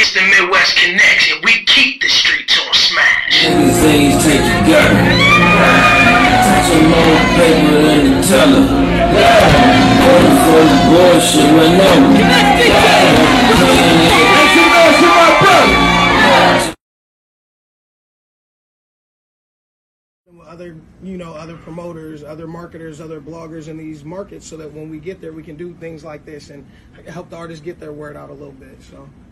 It's the Midwest Connection. We keep the streets on smash. Things take your girl. Some more paper than the teller. Going for the bullshit when other you know other promoters other marketers other bloggers in these markets so that when we get there we can do things like this and help the artists get their word out a little bit so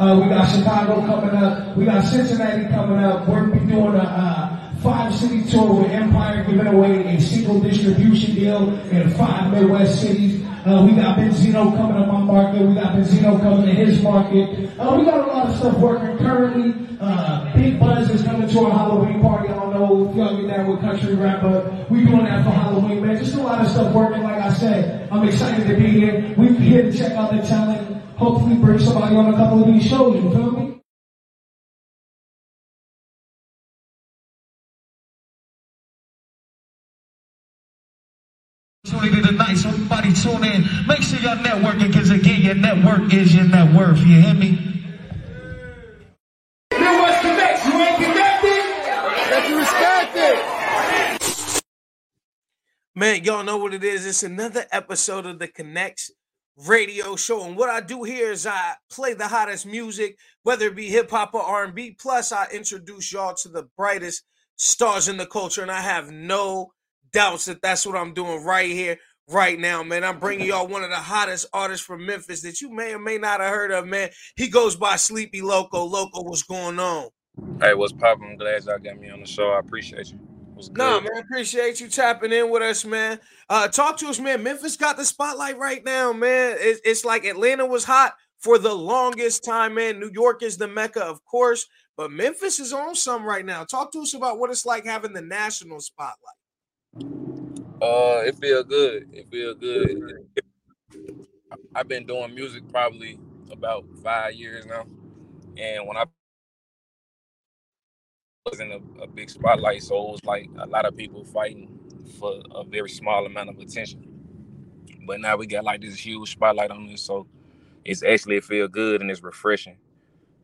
Uh, we got Chicago coming up. We got Cincinnati coming up. We're be doing a uh, five city tour with Empire giving away a single distribution deal in five Midwest cities. Uh, we got Benzino coming to my market. We got Benzino coming to his market. Uh, we got a lot of stuff working currently. Uh, Big Buzz is coming to our Halloween party. I don't know if y'all get down with country rap, but we doing that for Halloween, man. Just a lot of stuff working. Like I said, I'm excited to be here. We here to check out the talent. Hopefully, bring somebody on a couple of these shows. You feel me? Networking, because again, your network is your net worth. You hear me? Midwest Connect, you ain't connected? That you respected. Man, y'all know what it is. It's another episode of the Connectz radio show. And what I do here is I play the hottest music, whether it be hip hop or R&B. Plus, I introduce y'all to the brightest stars in the culture. And I have no doubts that that's what I'm doing right here, right now, man. I'm bringing y'all one of the hottest artists from Memphis that you may or may not have heard of, man. He goes by Sleepy Loco. Loco, what's going on? Hey, what's poppin'? I'm glad y'all got me on the show. I appreciate you. What's good? Nah, man, appreciate you tapping in with us, man. Uh, talk to us, man. Memphis got the spotlight right now, man. It's, it's like Atlanta was hot for the longest time, man. New York is the mecca, of course, but Memphis is on some right now. Talk to us about what it's like having the national spotlight. Uh, it feel good. It feel good. I've been doing music probably about five years now, and when I was in a, a big spotlight, so it was like a lot of people fighting for a very small amount of attention. But now we got like this huge spotlight on this, so it's actually it feel good and it's refreshing.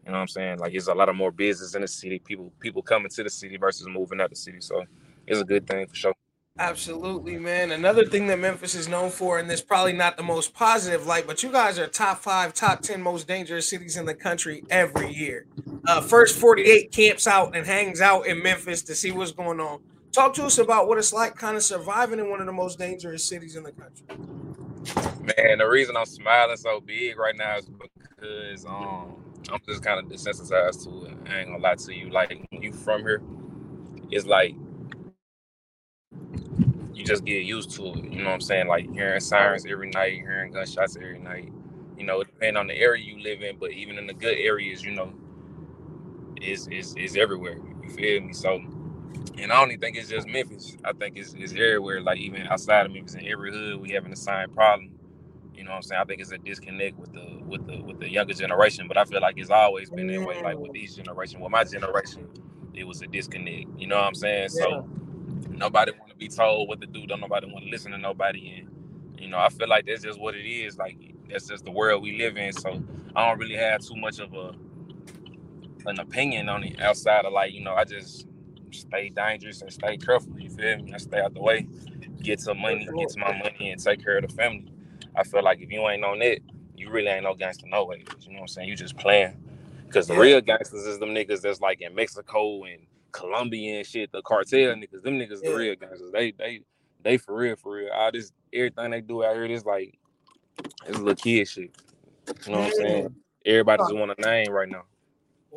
You know what I'm saying? Like it's a lot of more business in the city. People people coming to the city versus moving out the city. So it's a good thing for sure. Absolutely, man. Another thing that Memphis is known for, and this probably not the most positive light, but you guys are top five, top 10 most dangerous cities in the country every year. Uh, First 48 camps out and hangs out in Memphis to see what's going on. Talk to us about what it's like kind of surviving in one of the most dangerous cities in the country. Man, the reason I'm smiling so big right now is because um I'm just kind of desensitized to it. I ain't gonna lie to you. Like when you from here, it's like you just get used to it. You know what I'm saying? Like hearing sirens every night, hearing gunshots every night. You know, depends on the area you live in, but even in the good areas, you know, is is is everywhere. You feel me? So, and I don't even think it's just Memphis. I think it's, it's everywhere. Like even outside of Memphis, in every hood, we having the same problem. You know what I'm saying? I think it's a disconnect with the with the with the younger generation. But I feel like it's always been that way. Like with these generation, with my generation, it was a disconnect. You know what I'm saying? So nobody want to be told what to do. Don't nobody want to listen to nobody. And you know, I feel like that's just what it is. Like that's just the world we live in. So I don't really have too much of a an opinion on it outside of like you know I just stay dangerous and stay careful. You feel me? I stay out the way, get some money, get to my money, and take care of the family. I feel like if you ain't on it, you really ain't no gangster no way. You know what I'm saying? You just playing. Cause the real gangsters is them niggas that's like in Mexico and Colombia and shit. The cartel niggas, them niggas Yeah. the real gangsters. They they they for real, for real. All this everything they do out here, this like it's little kid shit. You know what I'm saying? Everybody just want a name right now.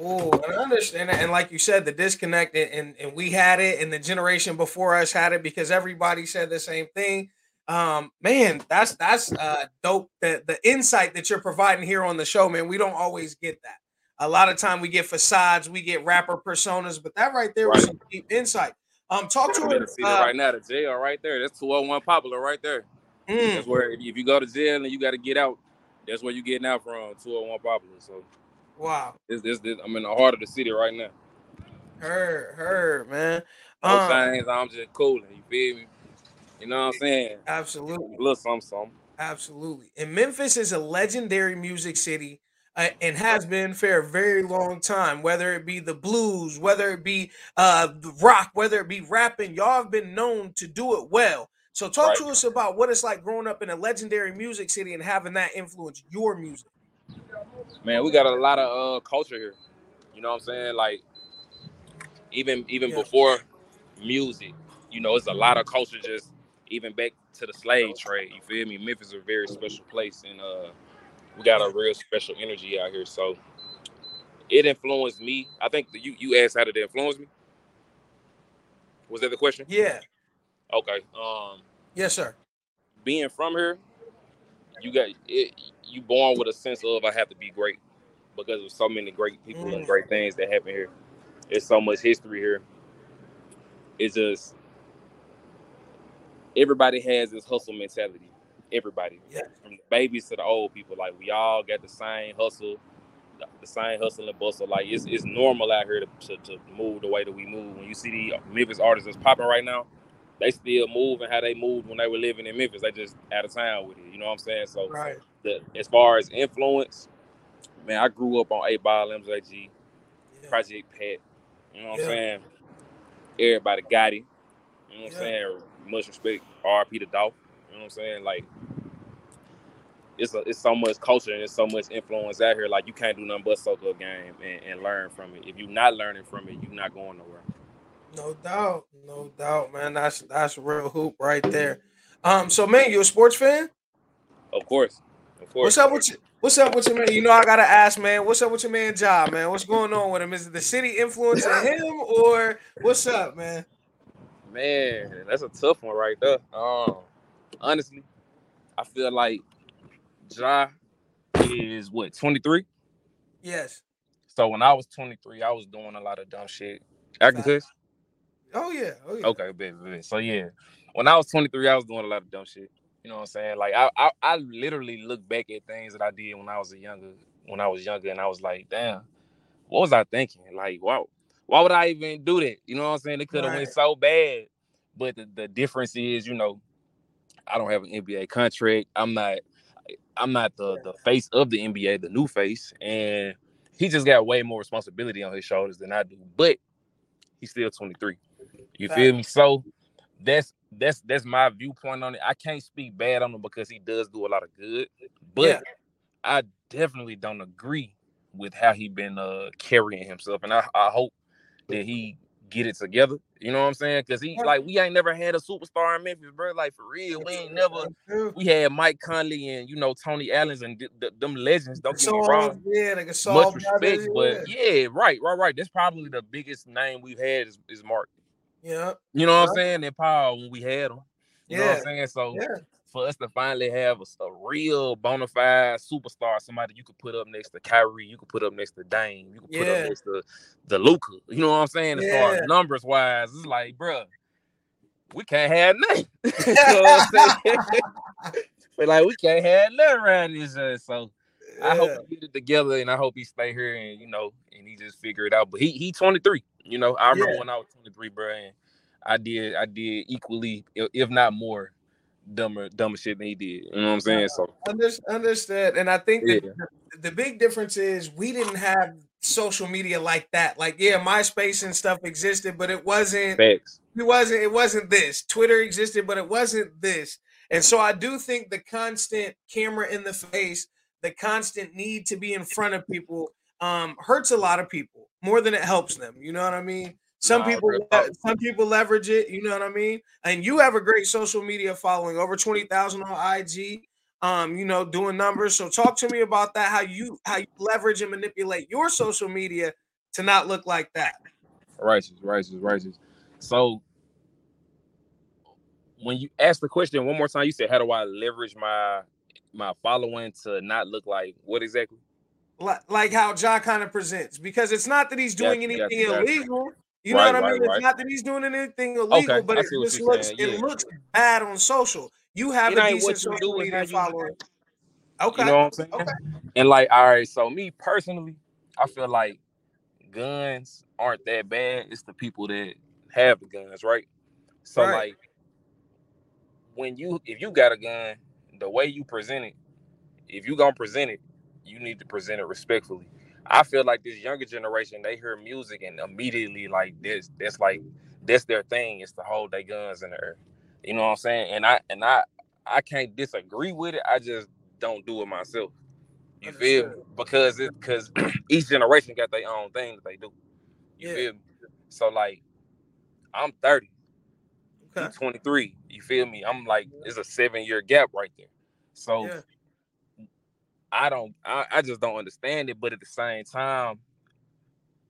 Oh, and I understand that. And like you said, the disconnect, and, and, and we had it, and the generation before us had it because everybody said the same thing. Um, man, that's that's uh dope. The the insight that you're providing here on the show, man. We don't always get that. A lot of time we get facades, we get rapper personas, but that right there was some deep insight. Um, talk to I'm her. in the city uh, right now, the jail right there. That's 201 Poplar right there. mm, That's where if you, go to jail and you got to get out, that's where you getting out from 201 Poplar. So wow, this, this, this, I'm in the heart of the city right now. her, her, man. No Um, chains, I'm just cooling. You feel me? You know what I'm saying? absolutely. A little something, something. Absolutely. And Memphis is a legendary music city uh, and has been for a very long time, whether it be the blues, whether it be uh, rock, whether it be rapping. Y'all have been known to do it well. So, talk to us about what it's like growing up in a legendary music city and having that influence your music. Man, we got a lot of uh culture here. You know what I'm saying? Like even even Yeah. before music, you know, it's a lot of culture just even back to the slave trade. You feel me? Memphis is a very special place and uh we got a real special energy out here. So it influenced me. I think that you you asked how did it influence me? Was that the question? Yeah. Okay. Um Yes, sir. being from here, you got it. You born with a sense of I have to be great because of so many great people Mm. and great things that happen here. There's so much history here. It's just everybody has this hustle mentality. Everybody, Yeah. from the babies to the old people, like we all got the same hustle, the- the same hustle and bustle. Like it's, it's normal out here to, to, to move the way that we move. When you see the Memphis artists that's popping right now, they still moving how they moved when they were living in Memphis. They just out of town with it. You know what I'm saying? So Right. the as far as influence, man, I grew up on 8 Ball, MJG, Yeah. Project Pat. You know what Yeah. I'm saying? Everybody got it. You know what Yeah. I'm saying? Much respect, RP to Dolph. You know what I'm saying? Like it's a, it's so much culture and it's so much influence out here. Like you can't do nothing but soak up game and, and learn from it. If you're not learning from it, you're not going nowhere. No doubt. No doubt, man. That's that's real hoop right there. Um, so man, you a sports fan? Of course. Of course. What's up with you? What's up with your man? You know, I gotta ask, man. What's up with your man, Job, man? What's going on with him? Is it the city influencing him, or what's up, man? Man, that's a tough one right there. Um, honestly, I feel like Ja is what 23. Yes. So when I was 23, I was doing a lot of dumb shit. I can. Oh yeah. Oh yeah. Okay, bet, bet. So yeah, when I was 23, I was doing a lot of dumb shit. You know what I'm saying? Like I, I, I literally look back at things that I did when I was a younger, when I was younger, and I was like, damn, what was I thinking? Like, wow, why would I even do that? You know what I'm saying? It could have Right. went so bad. But the, the difference is, you know, I don't have an NBA contract. I'm not, I'm not the the face of the NBA, the new face, and he just got way more responsibility on his shoulders than I do. But he's still 23. You feel me? So that's that's that's my viewpoint on it. I can't speak bad on him because he does do a lot of good, but Yeah. I definitely don't agree with how he been uh carrying himself, and I, I hope that he get it together. You know what I'm saying? Because he like we ain't never had a superstar in Memphis, bro. Like for real, we ain't never. We had Mike Conley and you know Tony Allen's and th- th- them legends. Don't get me wrong yeah, the Gasol much respect, but yeah, right, right, right. That's probably the biggest name we've had is, is Marc. yeah, You know what Yeah. I'm saying? And Paul when we had him. You know what Yeah. I'm saying? So yeah, for us to finally have a, a real bona fide superstar, somebody you could put up next to Kyrie, you could put up next to Dame, you could put Yeah. up next to the Luka. You know what I'm saying? As far as numbers wise, it's like, bruh, we can't have nothing. you know what I'm saying? but like we can't have nothing around this. uh, So I hope yeah. he get it together and I hope he stay here and you know and he just figure it out. But he he 23. You know, I remember Yeah. when I was 23, bro, and I did I did equally, if not more, dumber dumber shit than he did. You know what I'm saying? So understood. And I think Yeah. the, the big difference is we didn't have social media like that. Like, yeah, MySpace and stuff existed, but it wasn't facts. it wasn't it wasn't this. Twitter existed, but it wasn't this. And so I do think the constant camera in the face, the constant need to be in front of people, um, hurts a lot of people more than it helps them. You know what I mean? Some people, some people leverage it. You know what I mean? And you have a great social media following, over twenty thousand on IG. Um, you know, doing numbers. So talk to me about that. How you how you leverage and manipulate your social media to not look like that. Righteous, righteous, righteous. So when you ask the question one more time, you said, "How do I leverage my my following to not look like what exactly?" Like, like how John kind of presents, because it's not that he's doing anything illegal. You know Right, what I right, mean? It's not that he's doing anything illegal, Okay, but it just looks saying, it yeah. looks bad on social. You have It a decent social media following. Okay. You know what I'm saying? Okay. And like, all right, so me personally, I feel like guns aren't that bad. It's the people that have the guns, right? So Right. like when you if you got a gun, the way you present it, if you gonna present it, you need to present it respectfully. I feel like this younger generation, they hear music and immediately like this, that's like that's their thing, is to hold their guns in the air. You know what I'm saying? And I and I I can't disagree with it. I just don't do it myself. You feel me? Because it because each generation got their own thing that they do. You Yeah. feel me? So like I'm 30, you Okay. 23. You feel me? I'm like, it's a seven year gap right there. So Yeah. I don't I, I just don't understand it, but at the same time,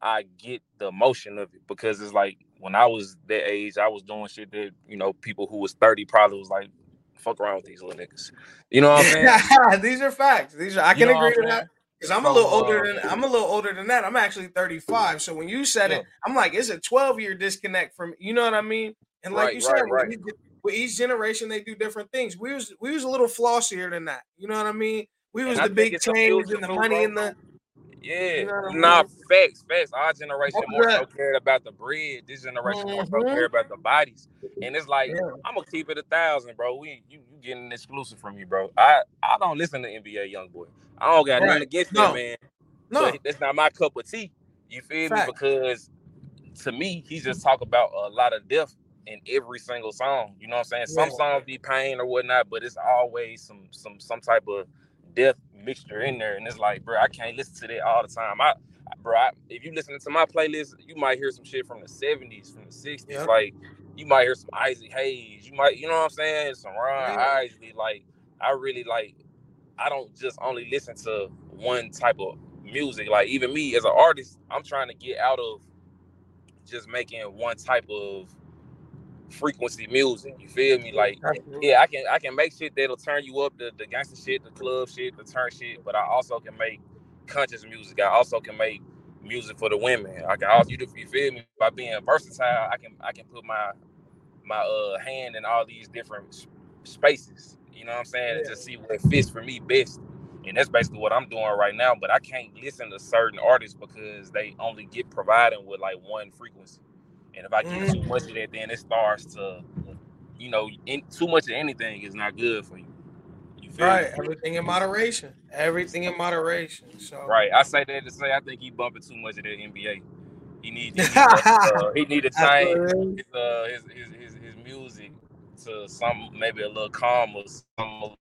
I get the emotion of it because it's like when I was that age, I was doing shit that, you know, people who was 30 probably was like, fuck around with these little niggas. You know what I'm saying? These are facts. These are I You can know agree to that. Because I'm a little older uh, than I'm a little older than that. I'm actually 35. So when you said it, I'm like, it's a 12 year disconnect from you know what I mean? And like Right, you said, right, right. with each generation they do different things. We was we was a little flossier than that. You know what I mean? We was the big chains and the money bro. and the Yeah, You know nah, facts, facts. Our generation What more so cared about the bread. This generation more so Mhm. care about the bodies. And it's like, Yeah. I'm gonna keep it a thousand, bro. We you, you getting an exclusive from me, bro. I I don't listen to NBA YoungBoy. I don't got nothing against No. that man. no. That's not my cup of tea. You feel Fact. me? Because to me, he just talk about a lot of death in every single song. You know what I'm saying? Some Yeah. songs be pain or whatnot, but it's always some some some type of death mixture in there. And it's like, bro, I can't listen to that all the time. I, I bro, I, if you listening to my playlist, you might hear some shit from the 70s, from the 60s. Yep. Like you might hear some Isaac Hayes. You might, you know what I'm saying? Some Ron Yeah. Isley. Like I really like. I don't just only listen to one type of music. Like even me as an artist, I'm trying to get out of just making one type of frequency music. You feel me? Like Absolutely. yeah, I can I can make shit that'll turn you up, the, the gangster shit, the club shit, the turn shit, but I also can make conscious music. I also can make music for the women. I can also you, you feel me by being versatile. I can I can put my my uh hand in all these different spaces. You know what I'm saying? And just see what fits for me best. And that's basically what I'm doing right now. But I can't listen to certain artists because they only get providing with like one frequency. And if I get too much of that, then it starts to, you know, in, too much of anything is not good for you. You feel Right. me? Everything in moderation. Everything in moderation. So Right. I say that to say I think he bumping too much of that NBA. He needs he need, uh, he need to change his, uh, his, his, his, his music to some maybe a little calmer, some a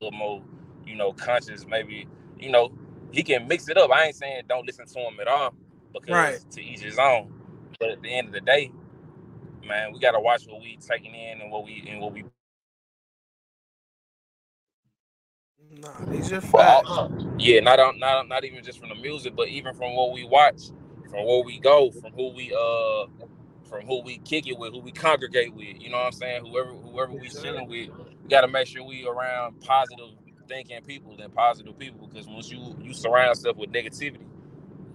little more, you know, conscious. Maybe you know he can mix it up. I ain't saying don't listen to him at all because Right. to each his own. But at the end of the day, man, we gotta watch what we taking in and what we and what we. Nah, these are Well, facts. yeah, not on, not not even just from the music, but even from what we watch, from where we go, from who we uh, from who we kick it with, who we congregate with. You know what I'm saying? Whoever whoever we chilling with, we got to make sure we around positive thinking people and positive people because once you you surround yourself with negativity,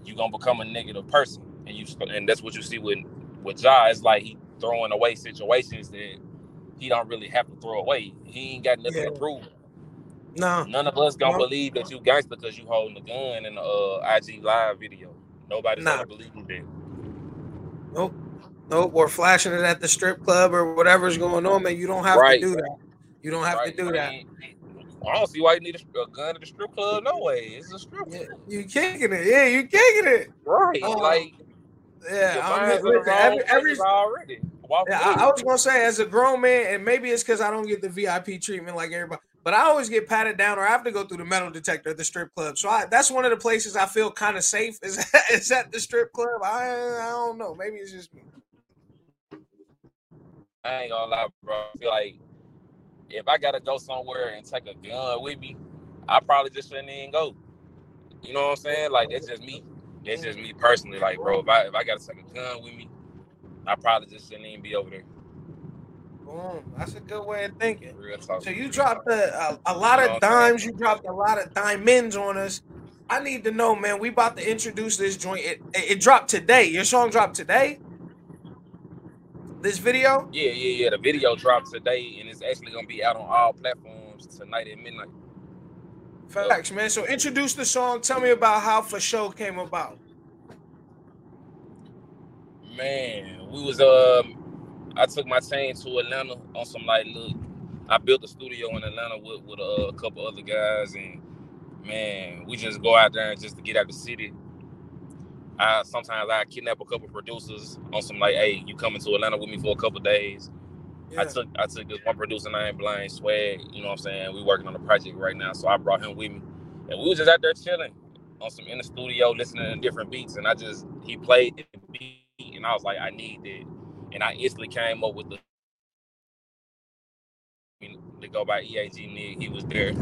you gonna become a negative person, and you and that's what you see with with Ja. It's like he throwing away situations that he don't really have to throw away. He ain't got nothing Yeah. to prove. No. None of us gonna No. believe that you gangster because you holding a gun in the uh, IG live video. Nobody's Nah. gonna believe that. Nope. Nope. Or flashing it at the strip club or whatever's going on, man. You don't have Right. to do that. You don't have right? to do that. I, don't see why you need a, a gun at the strip club. No way. It's a strip club. you kicking it. Yeah, you kicking it. Right. Oh, like Yeah. I'm, mind's in the listen, every, every, already. Yeah. I, I was gonna say as a grown man, and maybe it's because I don't get the VIP treatment like everybody, but I always get patted down or I have to go through the metal detector at the strip club. So I, that's one of the places I feel kind of safe is, is at the strip club. I I don't know. Maybe it's just me. I ain't gonna lie, bro. I feel like if I gotta go somewhere and take a gun with me, I probably just shouldn't even go. You know what I'm saying? Like that's just me. That's just me personally. Like, bro, if I if I got a second gun with me, I probably just shouldn't even be over there. Boom. That's a good way of thinking. So you dropped a, a, a lot of dimes. You dropped a lot of diamonds on us. I need to know, man. We about to introduce this joint. It, it, it dropped today. Your song dropped today. This video. Yeah, yeah, yeah. The video dropped today, and it's actually gonna be out on all platforms tonight at midnight. Facts, man. So introduce the song. Tell me about how For Show came about. Man, we was um, I took my team to Atlanta on some like look. I built a studio in Atlanta with with a, couple other guys, and man, we just go out there and just to get out the city. I sometimes I kidnap a couple producers on some like, hey, you coming to Atlanta with me for a couple days. Yeah. I took I took this one producer named Blind Swag, you know what I'm saying? We working on a project right now, so I brought him with me. And we was just out there chilling on some in the studio, listening to different beats. And I just he played the beat and I was like, I need that. And I instantly came up with the to go by EAG Nick, he was there.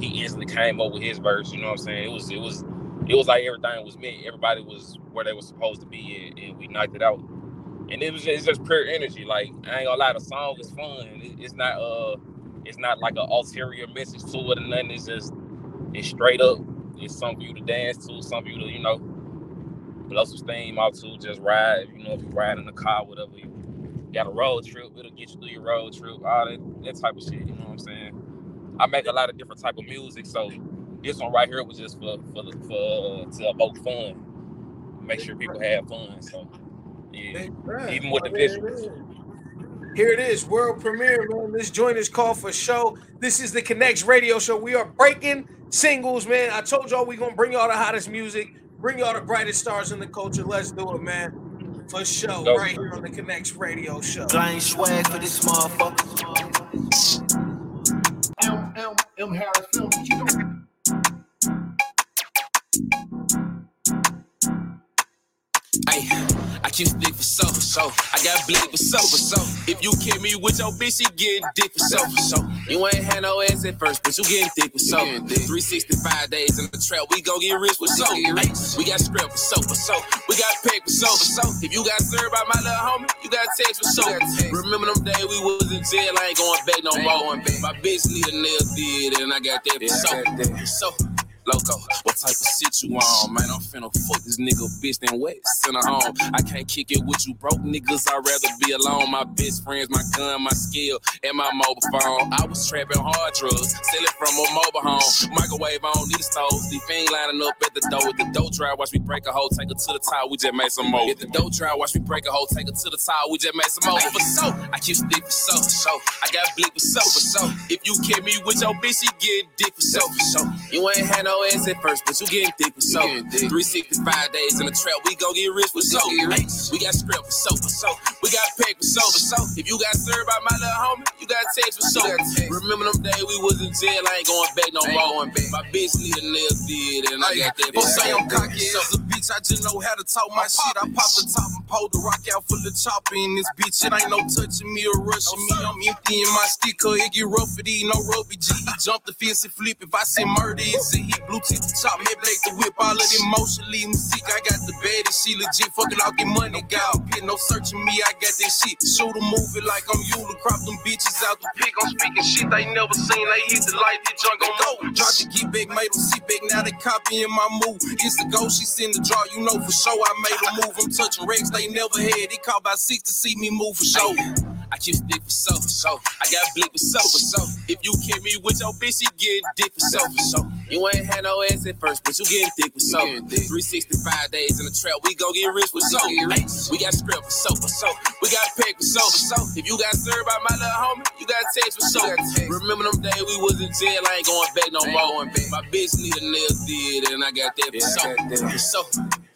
He instantly came up with his verse, you know what I'm saying? It was it was it was like everything was meant. Everybody was where they were supposed to be and, and we knocked it out and it was just, it's just pure energy. Like I ain't gonna lie, the song is fun. It, it's not uh, it's not like an ulterior message to it or nothing. It's just it's straight up. It's something for you to dance to, something for you to you know blow some steam out to. Just ride. You know, if you ride in the car, whatever. You got a road trip, it'll get you through your road trip. All that that type of shit. You know what I'm saying? I make a lot of different type of music, so this one right here was just for for for uh, to evoke fun, make sure people have fun. So. Yeah. Even with the visuals. Here it is, world premiere, man. This joint is called for show. This is the Connectz Radio Show. We are breaking singles, man. I told y'all we gonna bring y'all the hottest music, bring y'all the brightest stars in the culture. Let's do it, man. For show, Go. right here on the Connectz Radio Show. Blind swag for this motherfucker. M M M Harris Film. What you doing? Ay, I keep stick for so, so. I got blick for so, for so. If you kill me with your bitch, she getting dick for so, for so. You ain't had no ass at first, but you getting thick for so. 365 days in the trap, we gon' get rich with so. We got script for so, for so. We got pack for so, for so. If you got served by my little homie, you got text for so. Remember them days we was in jail, I ain't going back no more. My bitch need a nail did, and I got that for so. So. Loco, what type of shit you on? Man, I'm finna fuck this nigga bitch then wait, send her home. I can't kick it with you broke niggas, I'd rather be alone. My best friends, my gun, my skill, and my mobile phone. I was trapping hard drugs, selling from a mobile home. Microwave on, need a stove. The lining up at the door with the dough dry. Watch me break a hole, take her to the top, we just made some more. If the dough dry, watch me break a hole, take her to the top, we just made some more. For so, I keep stick for so, for so. I got bleep for so, for so. If you kill me with your bitch, she get dick for so, for so. You ain't had no ass at first, but you getting thick for so. 365 days in the trap, we gon' get rich for so. We got script for so, for so. We got pack for so, for so. If you got served by my little homie, you got text for so. Remember them days we was in jail, I ain't going back no more. My bitch need a nail did, and I got that. Don't say I'm cocky so. bitch. I just know how to talk my shit. I pop the top and pull the rock out full of chopper in this bitch. It ain't no touching me or rushing me. I'm emptying my sticker. It get rough for these, no rubby G. Jump the fence and flip. If I see murder, it's a hit. Blue the chop, head blade the whip. All of them motion leave me sick. I got the baddest. She legit fucking out get money. Got pit, no searching me. I got that shit. Shoot a movie like I'm Eula. Crop them bitches out the pick. I'm speaking shit they never seen. They hit the light, the junk on go. Drop the get back, made them sit back. Now they copying my move. It's the go, she send the draw. You know for sure I made a move. I'm touching Rex, they never had. They call by six to see me move for sure. I keep stick for so, so. I got blick for so, for so. If you kill me with your bitch, she get dick for so, for so. You ain't had no ass at first, but you getting thick for so. 365 days in the trap, we gon' get rich for so. We got script for so, for so. We got pack for so, for so. If you got served by my little homie, you got text for so. Remember them days we was in jail, I ain't going back no more. My bitch need a nail did, and I got that for so, for so.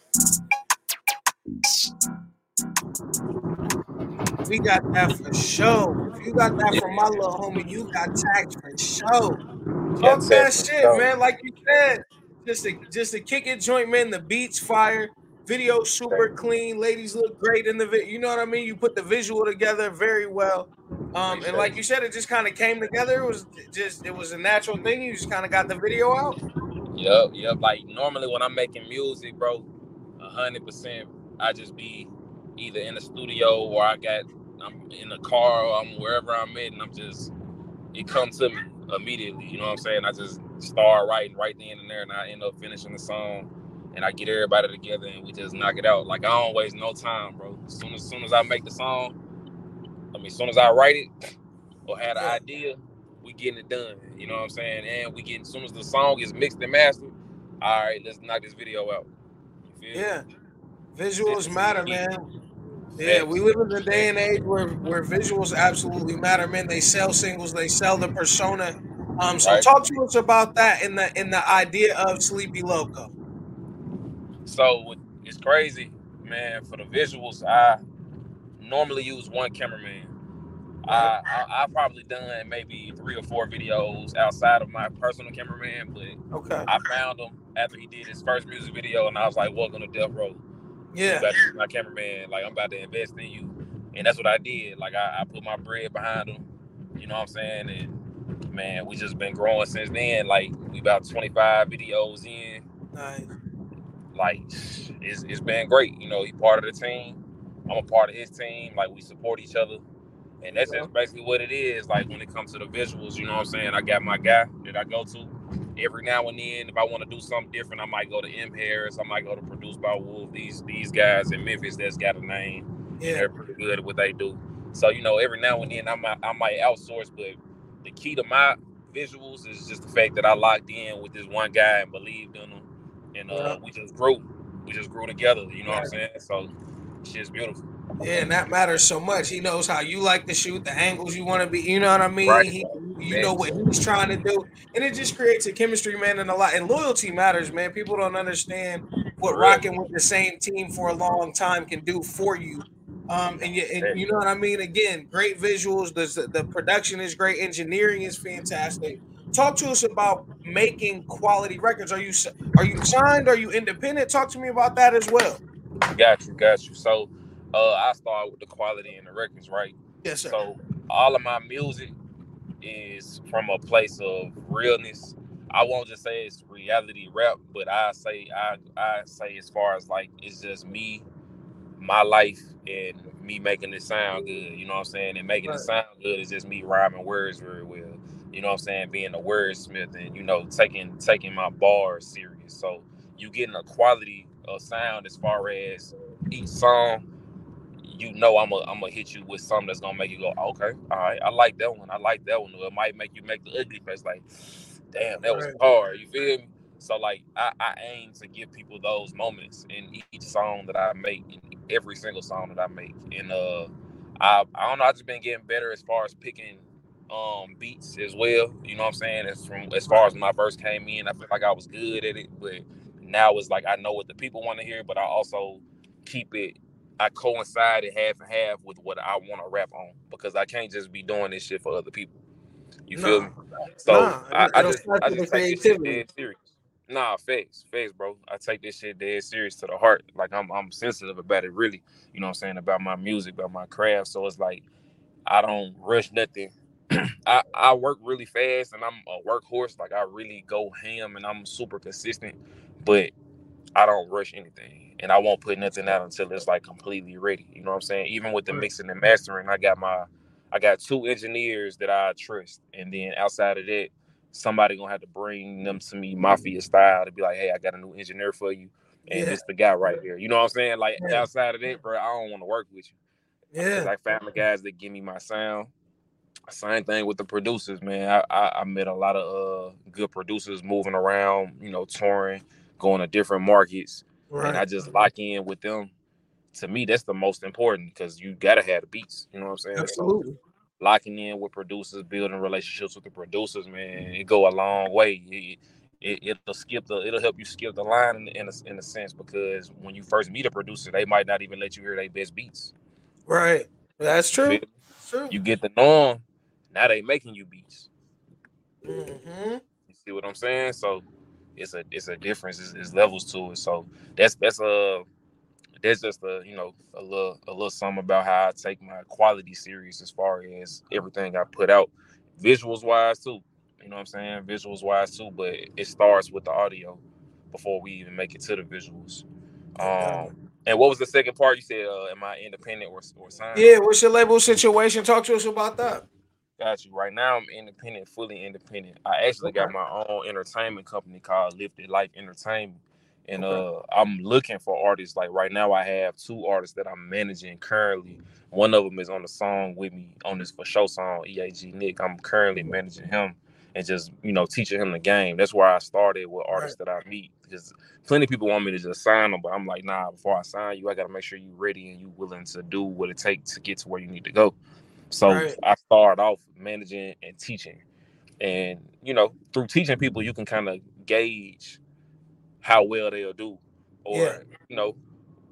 We got that for show. If you got that from my little homie, you got tax for show. Yeah, Fuck that for shit, show. man. Like you said, just a just a kick it joint, man. The beats fire, video super clean. Ladies look great in the video. You know what I mean? You put the visual together very well. Um, and like you said, it just kind of came together. It was just it was a natural thing. You just kind of got the video out. Yep, yep. Like normally when I'm making music, bro, hundred percent, I just be either in the studio or I got I'm in the car, or I'm wherever I'm at, and I'm just it comes to me immediately. You know what I'm saying? I just start writing right then and there, and I end up finishing the song, and I get everybody together, and we just knock it out. Like I don't waste no time, bro. As soon as, soon as I make the song, I mean, as soon as I write it or had an idea, we getting it done. You know what I'm saying? And we getting as soon as the song is mixed and mastered, all right, let's knock this video out. Yeah, visuals matter, man. Yeah, we live in the day and age where, where visuals absolutely matter, man. They sell singles, they sell the persona. Um, so right. talk to us about that in the in the idea of Sleepy Loco. So it's crazy, man. For the visuals, I normally use one cameraman. I, I I probably done maybe three or four videos outside of my personal cameraman, but okay. I found him after he did his first music video, and I was like, "Welcome to Death Row." Yeah, my cameraman, like I'm about to invest in you, and that's what I did. Like I, I put my bread behind him. You know what I'm saying? And man, we just been growing since then. Like we about 25 videos in. Nice. Like it's it's been great. You know, he part of the team. I'm a part of his team. Like we support each other. And that's just basically what it is. Like when it comes to the visuals, you know what I'm saying? I got my guy that I go to every now and then. If I want to do something different, I might go to M Harris. I might go to Produced by Wolf. These these guys in Memphis that's got a name. Yeah. they're pretty good at what they do. So, you know, every now and then I might I might outsource, but the key to my visuals is just the fact that I locked in with this one guy and believed in him. And uh, yeah. we just grew. We just grew together. You know what I'm saying? So shit's beautiful. Yeah, and that matters so much. He knows how you like to shoot, the angles you want to be. You know what I mean? Right. He, you know what he's trying to do, and it just creates a chemistry, man, and a lot. And loyalty matters, man. People don't understand what rocking with the same team for a long time can do for you. Um, and you, and you know what I mean. Again, great visuals. The the production is great. Engineering is fantastic. Talk to us about making quality records. Are you are you signed? Are you independent? Talk to me about that as well. Got you, got you. So uh, I start with the quality in the records, right? Yes, sir. So all of my music is from a place of realness. I won't just say it's reality rap, but I say I I say as far as like it's just me, my life, and me making it sound good. You know what I'm saying? And making it sound good is just me rhyming words very well. You know what I'm saying? Being a wordsmith and you know taking taking my bars serious. So you getting a quality of sound as far as each song you know I'm gonna I'm gonna hit you with something that's gonna make you go, okay, all right, I like that one. I like that one. Or it might make you make the ugly face like, damn, that was hard. You feel me? So like I, I aim to give people those moments in each song that I make, in every single song that I make. And uh I I don't know, I've just been getting better as far as picking um beats as well. You know what I'm saying? As from as far as when I first came in, I feel like I was good at it, but now it's like I know what the people want to hear, but I also keep it I coincided half and half with what I want to rap on because I can't just be doing this shit for other people. You feel me? So nah, I, I, just I just take this shit dead serious. Nah, face, face, bro. I take this shit dead serious to the heart. Like I'm I'm sensitive about it, really. You know what I'm saying about my music, about my craft. So it's like I don't rush nothing. I, I work really fast and I'm a workhorse. Like I really go ham and I'm super consistent, but I don't rush anything and I won't put nothing out until it's like completely ready. You know what I'm saying? Even with the mixing and mastering, I got my I got two engineers that I trust, and then outside of that, somebody gonna have to bring them to me mafia style to be like, hey, I got a new engineer for you, and yeah. this the guy right here. You know what I'm saying? Like yeah. outside of that, bro, I don't want to work with you. Yeah, I found the guys that give me my sound. Same thing with the producers, man. I, I, I met a lot of uh, good producers moving around, you know, touring, going to different markets right. and I just lock in with them. To me, that's the most important because you gotta have the beats. You know what I'm saying? Absolutely. So, locking in with producers, building relationships with the producers, man, it go a long way. It, it, will skip the it'll help you skip the line in, in, a, in a sense because when you first meet a producer, they might not even let you hear their best beats. Right. That's true. true. You get the norm. Now they making you beats. Mm-hmm. You see what I'm saying? So it's a it's a difference. It's, it's levels to it. So that's that's a that's just a you know a little a little something about how I take my quality serious as far as everything I put out, visuals wise too. You know what I'm saying? Visuals wise too, but it starts with the audio before we even make it to the visuals. Um, And what was the second part? You said, uh, "Am I independent or or signed?" Yeah, what's your label situation? Talk to us about that. Got you. Right now, I'm independent, fully independent. I actually got my own entertainment company called Lifted Life Entertainment, and Okay. uh, I'm looking for artists. Like right now, I have two artists that I'm managing currently. One of them is on the song with me on this for show song, EAG Nick. I'm currently managing him and just you know teaching him the game. That's where I started with artists that I meet because plenty of people want me to just sign them, but I'm like, nah. Before I sign you, I got to make sure you're ready and you willing to do what it takes to get to where you need to go. So Right. I started off managing and teaching. And you know, through teaching people, you can kind of gauge how well they'll do. Or, Yeah. you know,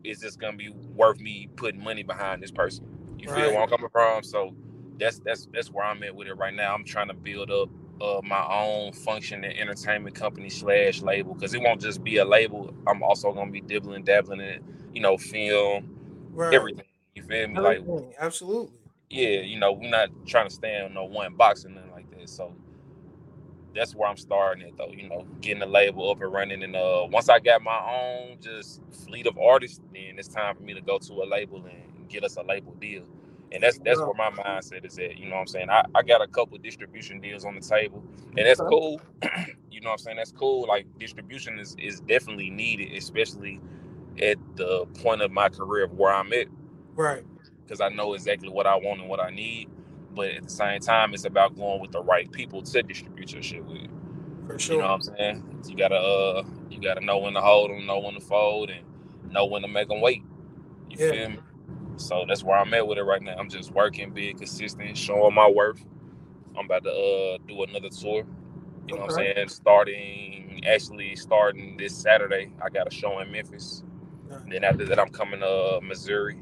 is this gonna be worth me putting money behind this person? You feel Right. where I'm coming from? So that's that's that's where I'm at with it right now. I'm trying to build up uh, my own functioning entertainment company slash label because it won't just be a label. I'm also gonna be dibbling, dabbling in, you know, film, Right. everything. You feel me? Like. Absolutely. Yeah, you know, we're not trying to stay on no one box or nothing like that. So that's where I'm starting it though, you know, getting the label up and running. And uh once I got my own just fleet of artists, then it's time for me to go to a label and get us a label deal. And that's that's where my mindset is at. You know what I'm saying? I, I got a couple of distribution deals on the table, and that's cool. you know what I'm saying? That's cool. Like distribution is, is definitely needed, especially at the point of my career of where I'm at Right. Because I know exactly what I want and what I need. But at the same time, it's about going with the right people to distribute your shit with. For sure. You know what I'm saying? You gotta uh, you gotta know when to hold them, know when to fold, and know when to make them wait. You Yeah. feel me? So that's where I'm at with it right now. I'm just working, being consistent, showing my worth. I'm about to uh do another tour. You know what I'm saying? Starting actually starting this Saturday. I got a show in Memphis. Yeah. Then after that, I'm coming to uh, Missouri,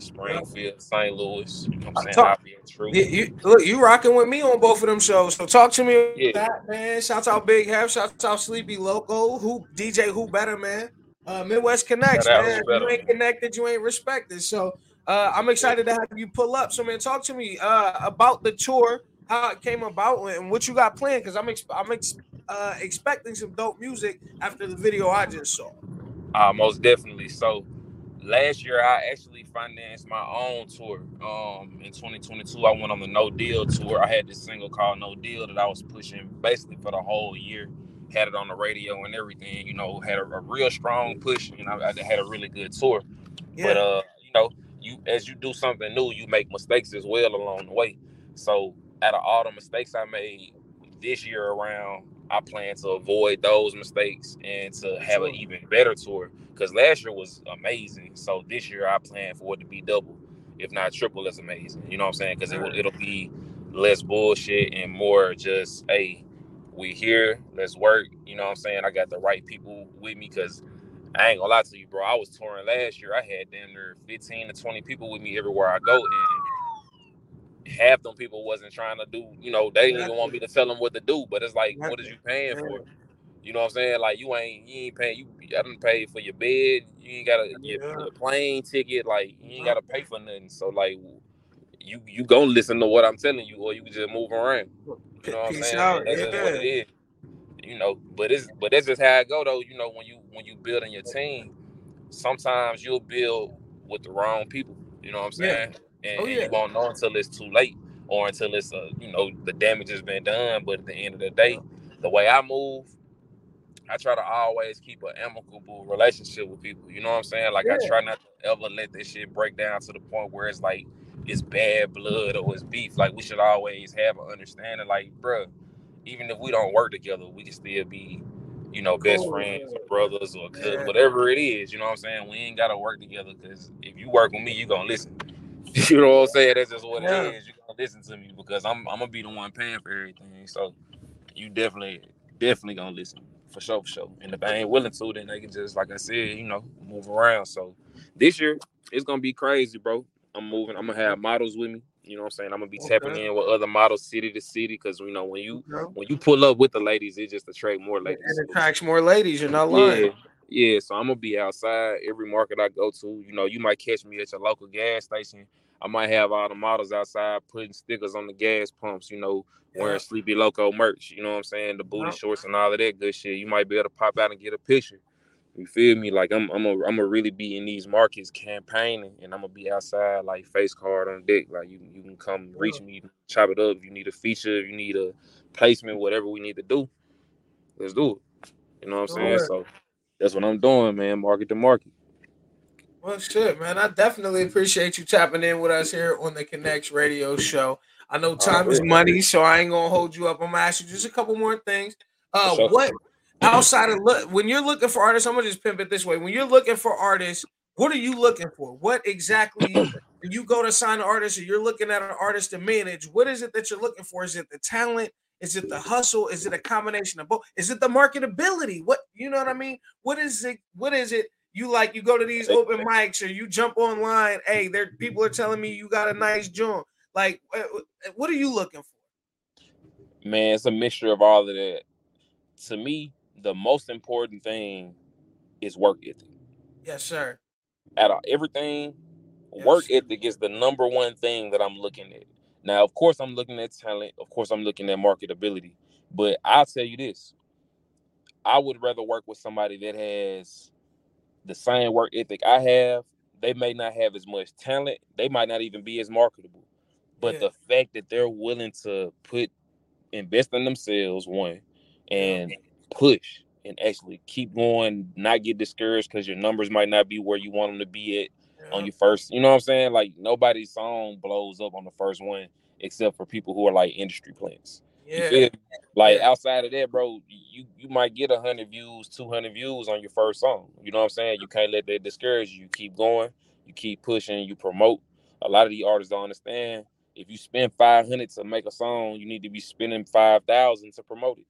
Springfield, St. Louis. You know what I'm saying? Talk- I'll be in True. You, you look, you rocking with me on both of them shows. So talk to me Yeah. about that, man. Shouts out Big Half, shouts out Sleepy Loco, who DJ Who Better, man. Uh, Midwest Connectz, man. If you Better, ain't connected, you ain't respected. So uh, I'm excited to have you pull up. So man, talk to me uh, about the tour, how it came about, and what you got planned. Because I'm ex- I'm ex- uh, expecting some dope music after the video I just saw. Uh, most definitely. So last year I actually financed my own tour. Um, in 2022, I went on the No Deal tour. I had this single called No Deal that I was pushing basically for the whole year. Had it on the radio and everything. You know, had a, a real strong push, and I, I had a really good tour. Yeah, But uh, you know, you as you do something new, you make mistakes as well along the way. So out of all the mistakes I made this year around, I plan to avoid those mistakes and to have an even better tour. Because last year was amazing. So this year I plan for it to be double, if not triple as amazing. You know what I'm saying? Because it will, it'll be less bullshit and more just, hey, we here, let's work. You know what I'm saying? I got the right people with me because I ain't gonna lie to you, bro. I was touring last year. I had damn near 15 to 20 people with me everywhere I go, and half them people wasn't trying to do. You know, they didn't even want me to tell them what to do. But it's like, what is you paying for? You know what I'm saying? Like you ain't you ain't paying. You I didn't pay for your bed. You ain't gotta get Yeah. a plane ticket. Like you ain't gotta pay for nothing. So like. You you gonna listen to what I'm telling you, or you can just move around. You know what I'm saying? out, That's just what it yeah. is. You know, but it's but that's just how I go though. You know, when you when you building your team, sometimes you'll build with the wrong people. You know what I'm Yeah. saying? And, Oh, and you won't know until it's too late or until it's uh, you know the damage has been done. But at the end of the day, the way I move, I try to always keep an amicable relationship with people. You know what I'm saying? Like I try not to ever let this shit break down to the point where it's like it's bad blood or it's beef. Like we should always have an understanding. Like, bruh, even if we don't work together, we can still be, you know, best Cool. friends or brothers or cousins, Yeah. whatever it is. You know what I'm saying? We ain't gotta work together because if you work with me, you gonna listen. you know what I'm saying? That's just what Yeah. it is. You gonna listen to me because I'm I'm gonna be the one paying for everything. So you definitely definitely gonna listen for sure, for sure. And if I ain't willing to, then they can just like I said, you know, move around. So this year it's gonna be crazy, bro. I'm moving. I'm gonna have models with me. You know what I'm saying? I'm gonna be tapping in with other models city to city because you know when you Okay. when you pull up with the ladies, it just attract more ladies. It attracts more ladies. You're not lying. Yeah, yeah. So I'm gonna be outside every market I go to. You know, you might catch me at your local gas station. I might have all the models outside putting stickers on the gas pumps. You know, wearing Yeah. Sleepy Loco merch. You know what I'm saying? The booty shorts and all of that good shit. You might be able to pop out and get a picture. You feel me? Like I'm I'm a I'm gonna really be in these markets campaigning, and I'm gonna be outside like face card on deck. Like you you can come reach me, chop it up. If you need a feature, if you need a placement, whatever we need to do, let's do it. You know what I'm saying? So that's what I'm doing, man. Market to market. Well, shit, man. I definitely appreciate you tapping in with us here on the Connectz Radio Show. I know time is money, so I ain't gonna hold you up. I'm gonna ask you just a couple more things. Uh, sure. what outside of look when you're looking for artists? I'm gonna just pimp it this way. When you're looking for artists, what are you looking for? What exactly when you go to sign an artist, or you're looking at an artist to manage? What is it that you're looking for? Is it the talent? Is it the hustle? Is it a combination of both? Is it the marketability? What you know what I mean? What is it? What is it? You like you go to these open mics or you jump online. Hey, there people are telling me you got a nice joint. Like, uh, what are you looking for? Man, it's a mixture of all of that. To me, the most important thing is work ethic. Yes, sir. Out of everything, Yes. work ethic is the number one thing that I'm looking at. Now, of course, I'm looking at talent. Of course, I'm looking at marketability. But I'll tell you this: I would rather work with somebody that has the same work ethic I have. They may not have as much talent. They might not even be as marketable. But Yeah. the fact that they're willing to put invest in themselves, one, and push and actually keep going, not get discouraged because your numbers might not be where you want them to be at on your first. You know what I'm saying? Like nobody's song blows up on the first one except for people who are like industry plants. You yeah. feel me? Like Yeah. outside of that, bro, you you might get hundred views, two hundred views on your first song. You know what I'm saying? You can't let that discourage you. You keep going, you keep pushing, you promote. A lot of these artists don't understand. If you spend five hundred to make a song, you need to be spending five thousand to promote it.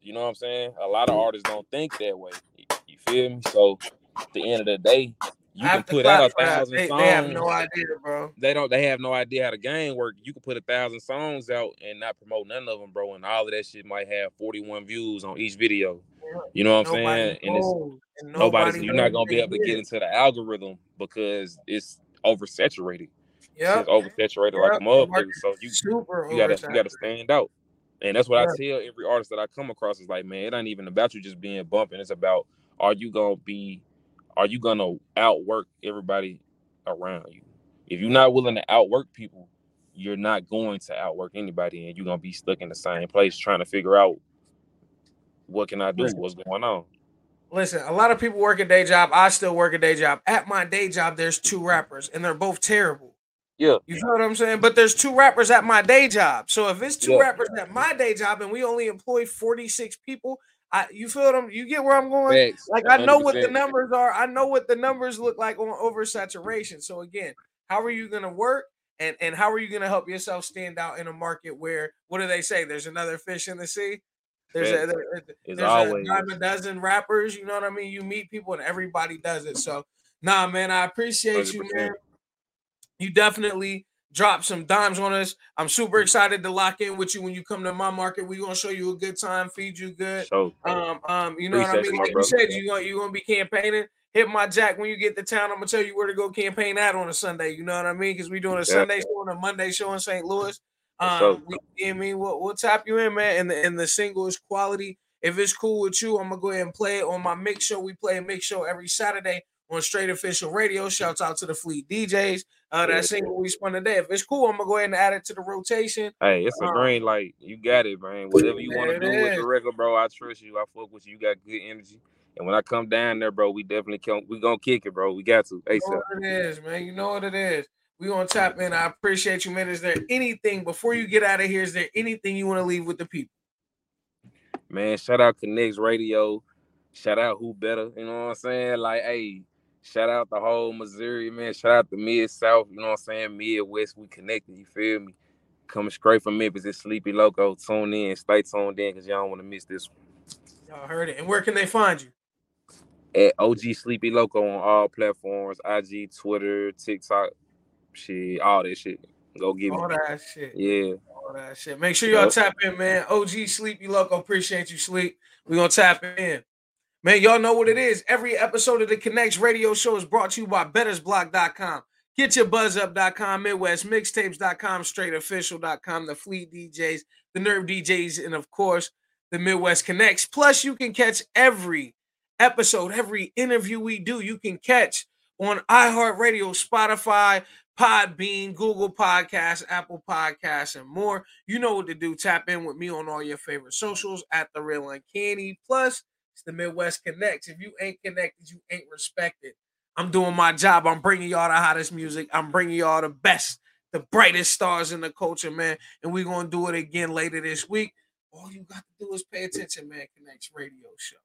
You know what I'm saying? A lot of artists don't think that way. You, you feel me? So at the end of the day, you can put out a clap for that. thousand They, songs they have no idea, bro. they don't they have no idea how the game work. You can put a thousand songs out and not promote none of them, bro. And all of that shit might have 41 views on each video. You know what I'm Nobody saying? And it's knows, and nobody's nobody you're not gonna be able to get into the algorithm because it's oversaturated. Yeah, It's oversaturated Yep. like a motherfucker. So you super you gotta you gotta stand out. And that's what I tell every artist that I come across is like, man, it ain't even about you just being bumping. It's about are you gonna be are you gonna outwork everybody around you? If you're not willing to outwork people, you're not going to outwork anybody and you're gonna be stuck in the same place trying to figure out what can I do? What's going on? Listen, a lot of people work a day job. I still work a day job. At my day job, there's two rappers, and they're both terrible. Yeah. You feel what I'm saying? But there's two rappers at my day job. So if it's two Yeah. rappers at my day job and we only employ 46 people, I you feel them? You get where I'm going? Facts. Like I know what the numbers are. I know what the numbers look like on oversaturation. So again, how are you gonna work? And and how are you gonna help yourself stand out in a market where what do they say? There's another fish in the sea. There's a there- there's always- a dime a dozen rappers. You know what I mean? You meet people and everybody does it. So nah, man, I appreciate you, 100%. man. You definitely dropped some dimes on us. I'm super excited to lock in with you when you come to my market. We're gonna show you a good time, feed you good. So Um, um, you know what I mean? Like you said, you gonna you gonna be campaigning. Hit my jack when you get to town. I'm gonna tell you where to go campaign at on a Sunday. You know what I mean? Because we're doing a Yeah. Sunday show and a Monday show in St. Louis. Um, sure. we, you know I mean, we'll, we'll tap you in, man. And the and the single is quality. If it's cool with you, I'm gonna go ahead and play it on my mix show. We play a mix show every Saturday on Straight Official Radio. Shouts out to the Fleet DJs. Uh, Yeah. that single we spun today. If it's cool, I'm gonna go ahead and add it to the rotation. Hey, it's a Um, green light. You got it, man. Whatever you want to do with the record, bro, I trust you. I fuck with you. You got good energy. And when I come down there, bro, we definitely come. We gonna kick it, bro. We got to. You Hey, know what it is, man. You know what it is. We gonna tap in. I appreciate you, man. Is there anything before you get out of here? Is there anything you want to leave with the people? man, shout out Connectz Radio. Shout out Who Better. You know what I'm saying? Like, hey, shout out the whole Missouri, man. Shout out the Mid South. You know what I'm saying? Midwest, we connected. You feel me? Coming straight from Memphis, it's Sleepy Loco. Tune in, stay tuned in, cause y'all don't want to miss this one. Y'all heard it. And where can they find you? At OG Sleepy Loco on all platforms, IG, Twitter, TikTok, shit, all that shit. Go give me All that shit. Yeah. All that shit. Make sure y'all tap in, man. OG Sleepy Loco. Appreciate you, Sleep. We gonna tap in. Man, y'all know what it is. Every episode of the Connectz radio show is brought to you by betasblock.com. Get your GetYourBuzzUp.com, MidwestMixtapes.com, StraightOfficial.com, the Fleet DJs, the Nerve DJs, and of course, the Midwest Connectz. Plus, you can catch every episode, every interview we do, you can catch on iHeartRadio, Spotify, Podbean, Google Podcasts, Apple Podcasts, and more. You know what to do. Tap in with me on all your favorite socials at the Real Uncanny. Plus, it's the Midwest Connectz. If you ain't connected, you ain't respected. I'm doing my job. I'm bringing y'all the hottest music. I'm bringing y'all the best, the brightest stars in the culture, man. And we're gonna do it again later this week. All you got to do is pay attention, man. Connectz Radio Show.